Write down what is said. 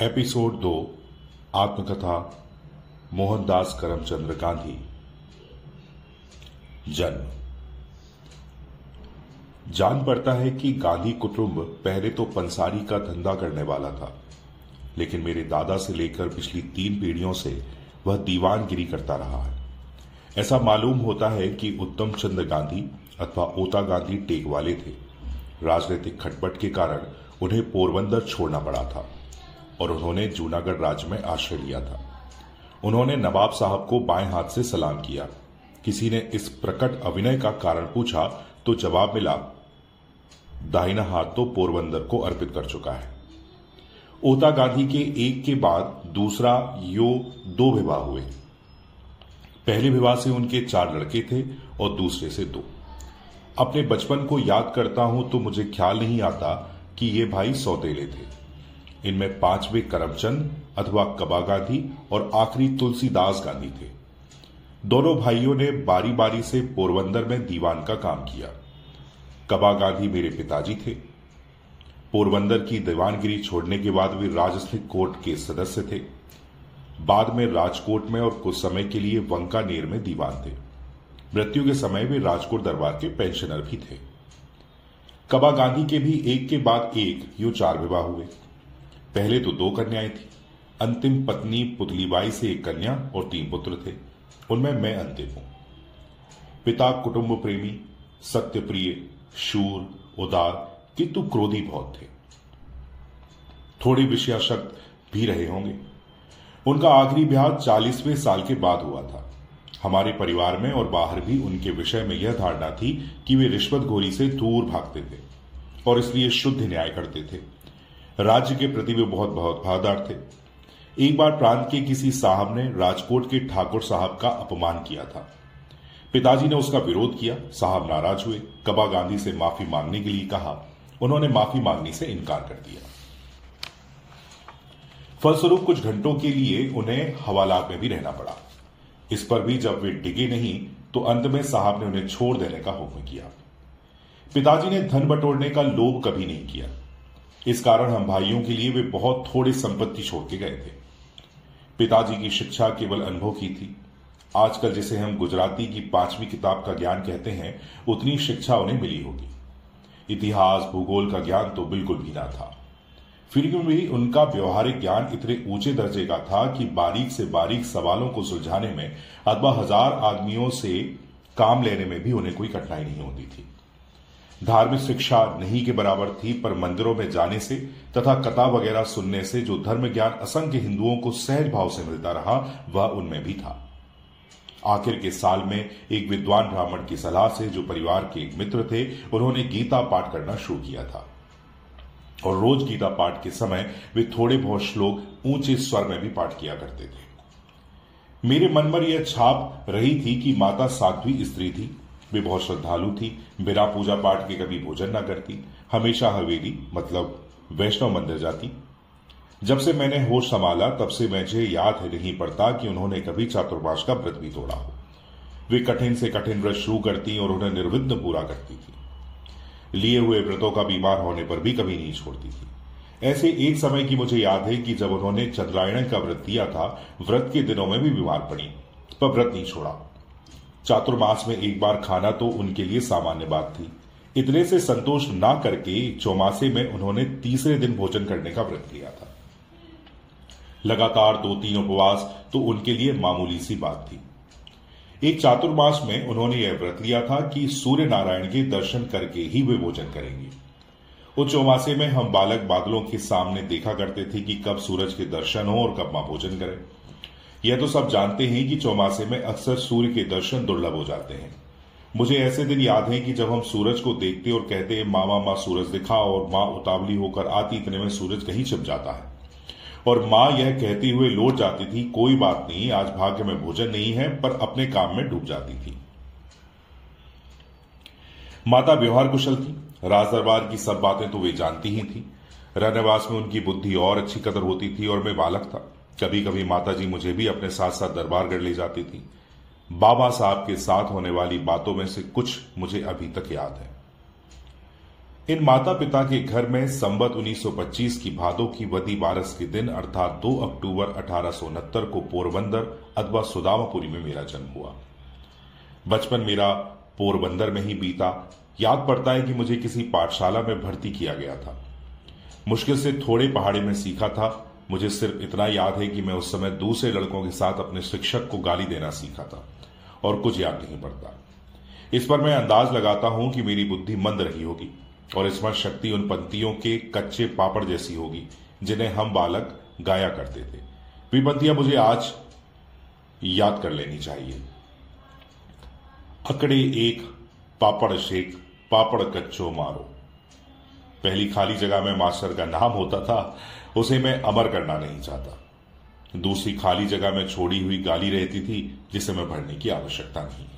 Episode दो, आत्मकथा, मोहनदास करमचंद्र गांधी। जन्म। जान पड़ता है कि गांधी कुटुंब पहले तो पंसारी का धंधा करने वाला था, लेकिन मेरे दादा से लेकर पिछली तीन पीढ़ियों से वह दीवानगिरी करता रहा है। ऐसा मालूम होता है कि उत्तम चंद्र गांधी अथवा ओता गांधी टेक वाले थे। राजनीतिक खटपट के कारण उन्हें पोरबंदर छोड़ना पड़ा था। और उन्होंने जूनागढ़ राज्य में आश्रय लिया था। उन्होंने नवाब साहब को बाएँ हाथ से सलाम किया। किसी ने इस प्रकट अभिनय का कारण पूछा तो जवाब मिला, दाहिना हाथ तो पोरबंदर को अर्पित कर चुका है। ओता गांधी के एक के बाद दूसरा, यो, दो विवाह हुए। पहले विवाह से उनके चार लड़के थे और दूसरे से दो। अपने बचपन को याद करता हूँ तो मुझे ख्याल नहीं आता कि ये भाई सौतेले थे। इनमें पांचवे करमचंद अथवा कबा गांधी और आखिरी तुलसीदास गांधी थे। दोनों भाइयों ने बारी बारी से पोरबंदर में दीवान का काम किया। कबा गांधी मेरे पिताजी थे। पोरबंदर की दीवानगिरी छोड़ने के बाद वे राजस्थित कोर्ट के सदस्य थे। बाद में राजकोट में और कुछ समय के लिए वंकानेर में दीवान थे। मृत्यु के समय वे राजकोट दरबार के पेंशनर भी थे। कबा गांधी के भी एक के बाद एक यू चार विवाह हुए। पहले तो दो कन्याएँ थी। अंतिम पत्नी पुतलीबाई से एक कन्या और तीन पुत्र थे। उनमें मैं अंतिम हूँ। पिता कुटुंब प्रेमी, सत्यप्रिय, शूर, उदार, किंतु क्रोधी बहुत थे। थोड़ी विषयाशक्त भी रहे होंगे। उनका आखिरी ब्याह चालीसवें साल के बाद हुआ था। हमारे परिवार में और बाहर भी उनके विषय में यह धारणा थी कि वे रिश्वत गोरी से दूर भागते थे और इसलिए शुद्ध न्याय करते थे। राज्य के प्रति वे बहुत बहुत भागदार थे। एक बार प्रांत के किसी साहब ने राजकोट के ठाकुर साहब का अपमान किया था। पिताजी ने उसका विरोध किया। साहब नाराज़ हुए। कबा गांधी से माफ़ी मांगने के लिए कहा। उन्होंने माफ़ी मांगने से इनकार कर दिया। फलस्वरूप कुछ घंटों के लिए उन्हें हवालात में भी रहना पड़ा। इस पर भी जब वे डिगे नहीं तो अंत में साहब ने उन्हें छोड़ देने का हुक्म किया। पिताजी ने धन बटोरने का लोभ कभी नहीं किया। इस कारण हम भाइयों के लिए वे बहुत थोड़ी संपत्ति छोड़ के गए थे। पिताजी की शिक्षा केवल अनुभव की थी। आजकल जिसे हम गुजराती की पांचवी किताब का ज्ञान कहते हैं, उतनी शिक्षा उन्हें मिली होगी। इतिहास, भूगोल का ज्ञान तो बिल्कुल भी ना था। फिर भी उनका व्यवहारिक ज्ञान इतने ऊँचे दर्जे का था कि बारीक से बारीक सवालों को सुलझाने में अथवा हज़ार आदमियों से काम लेने में भी उन्हें कोई कठिनाई नहीं होती थी। धार्मिक शिक्षा नहीं के बराबर थी, पर मंदिरों में जाने से तथा कथा वगैरह सुनने से जो धर्म ज्ञान असंख्य हिंदुओं को सहज भाव से मिलता रहा, वह उनमें भी था। आखिर के साल में एक विद्वान ब्राह्मण की सलाह से जो परिवार के एक मित्र थे, उन्होंने गीता पाठ करना शुरू किया था। और रोज गीता पाठ के समय वे थोड़े बहुत श्लोक ऊँचे स्वर में भी पाठ किया करते थे। मेरे मन पर यह छाप रही थी कि माता साध्वी स्त्री थी। वे बहुत श्रद्धालु थी। बिना पूजा पाठ के कभी भोजन न करती। हमेशा हवेली मतलब वैष्णव मंदिर जाती। जब से मैंने होश संभाला, तब से मुझे याद है नहीं पड़ता कि उन्होंने कभी चातुर्माश का व्रत भी तोड़ा हो। वे कठिन से कठिन व्रत शुरू करती और उन्हें निर्विघ्न पूरा करती थी। लिए हुए व्रतों का बीमार होने पर भी कभी नहीं छोड़ती थी। ऐसे एक समय की मुझे याद है कि जब उन्होंने चंद्रायण का व्रत दिया था, व्रत के दिनों में भी बीमार पड़ी, पर व्रत नहीं छोड़ा। चातुर्मास में एक बार खाना तो उनके लिए सामान्य बात थी। इतने से संतोष ना करके चौमासे में उन्होंने तीसरे दिन भोजन करने का व्रत लिया था। लगातार दो तीन उपवास तो उनके लिए मामूली सी बात थी। एक चातुर्मास में उन्होंने यह व्रत लिया था कि सूर्य नारायण के दर्शन करके ही वे भोजन करेंगे। उस चौमासे में हम बालक बादलों के सामने देखा करते थे कि कब सूरज के दर्शन हो और कब माँ भोजन करें। यह तो सब जानते हैं कि चौमासे में अक्सर सूर्य के दर्शन दुर्लभ हो जाते हैं। मुझे ऐसे दिन याद है कि जब हम सूरज को देखते और कहते, मामा, माँ सूरज दिखा और माँ उतावली होकर आती, इतने में सूरज कहीं छिप जाता है। और माँ यह कहती हुए लौट जाती थी, कोई बात नहीं, आज भाग्य में भोजन नहीं है, पर अपने काम में डूब जाती थी। माता व्यवहार कुशल थी। राज दरबार की सब बातें तो वे जानती ही थी। रहनेवास में उनकी बुद्धि और अच्छी कदर होती थी और मैं बालक था। कभी कभी माता जी मुझे भी अपने साथ साथ दरबारगढ़ ले जाती थी। बाबा साहब के साथ होने वाली बातों में से कुछ मुझे अभी तक याद है। इन माता पिता के घर में संबत 1925 की भादों की वदी बारस के दिन, अर्थात 2 अक्टूबर अठारह सौ उनहत्तर को पोरबंदर अथवा सुदामापुरी में मेरा जन्म हुआ। बचपन मेरा पोरबंदर में ही बीता। याद पड़ता है कि मुझे किसी पाठशाला में भर्ती किया गया था। मुश्किल से थोड़े पहाड़े में सीखा था मुझे सिर्फ़ इतना याद है कि मैं उस समय दूसरे लड़कों के साथ अपने शिक्षक को गाली देना सीखा था, और कुछ याद नहीं पड़ता। इस पर मैं अंदाज लगाता हूँ कि मेरी बुद्धि मंद रही होगी, और स्मरण शक्ति उन पंक्तियों के कच्चे पापड़ जैसी होगी, जिन्हें हम बालक गाया करते थे। वे पंक्तियाँ मुझे आज याद कर लेनी चाहिए। अकड़े एक, पापड़ शेक, पापड़ कच्चो मारो। पहली खाली जगह में मास्टर का नाम होता था उसे मैं अमर करना नहीं चाहता। दूसरी खाली जगह में छोड़ी हुई गाली रहती थी, जिसे मैं भरने की आवश्यकता नहीं है।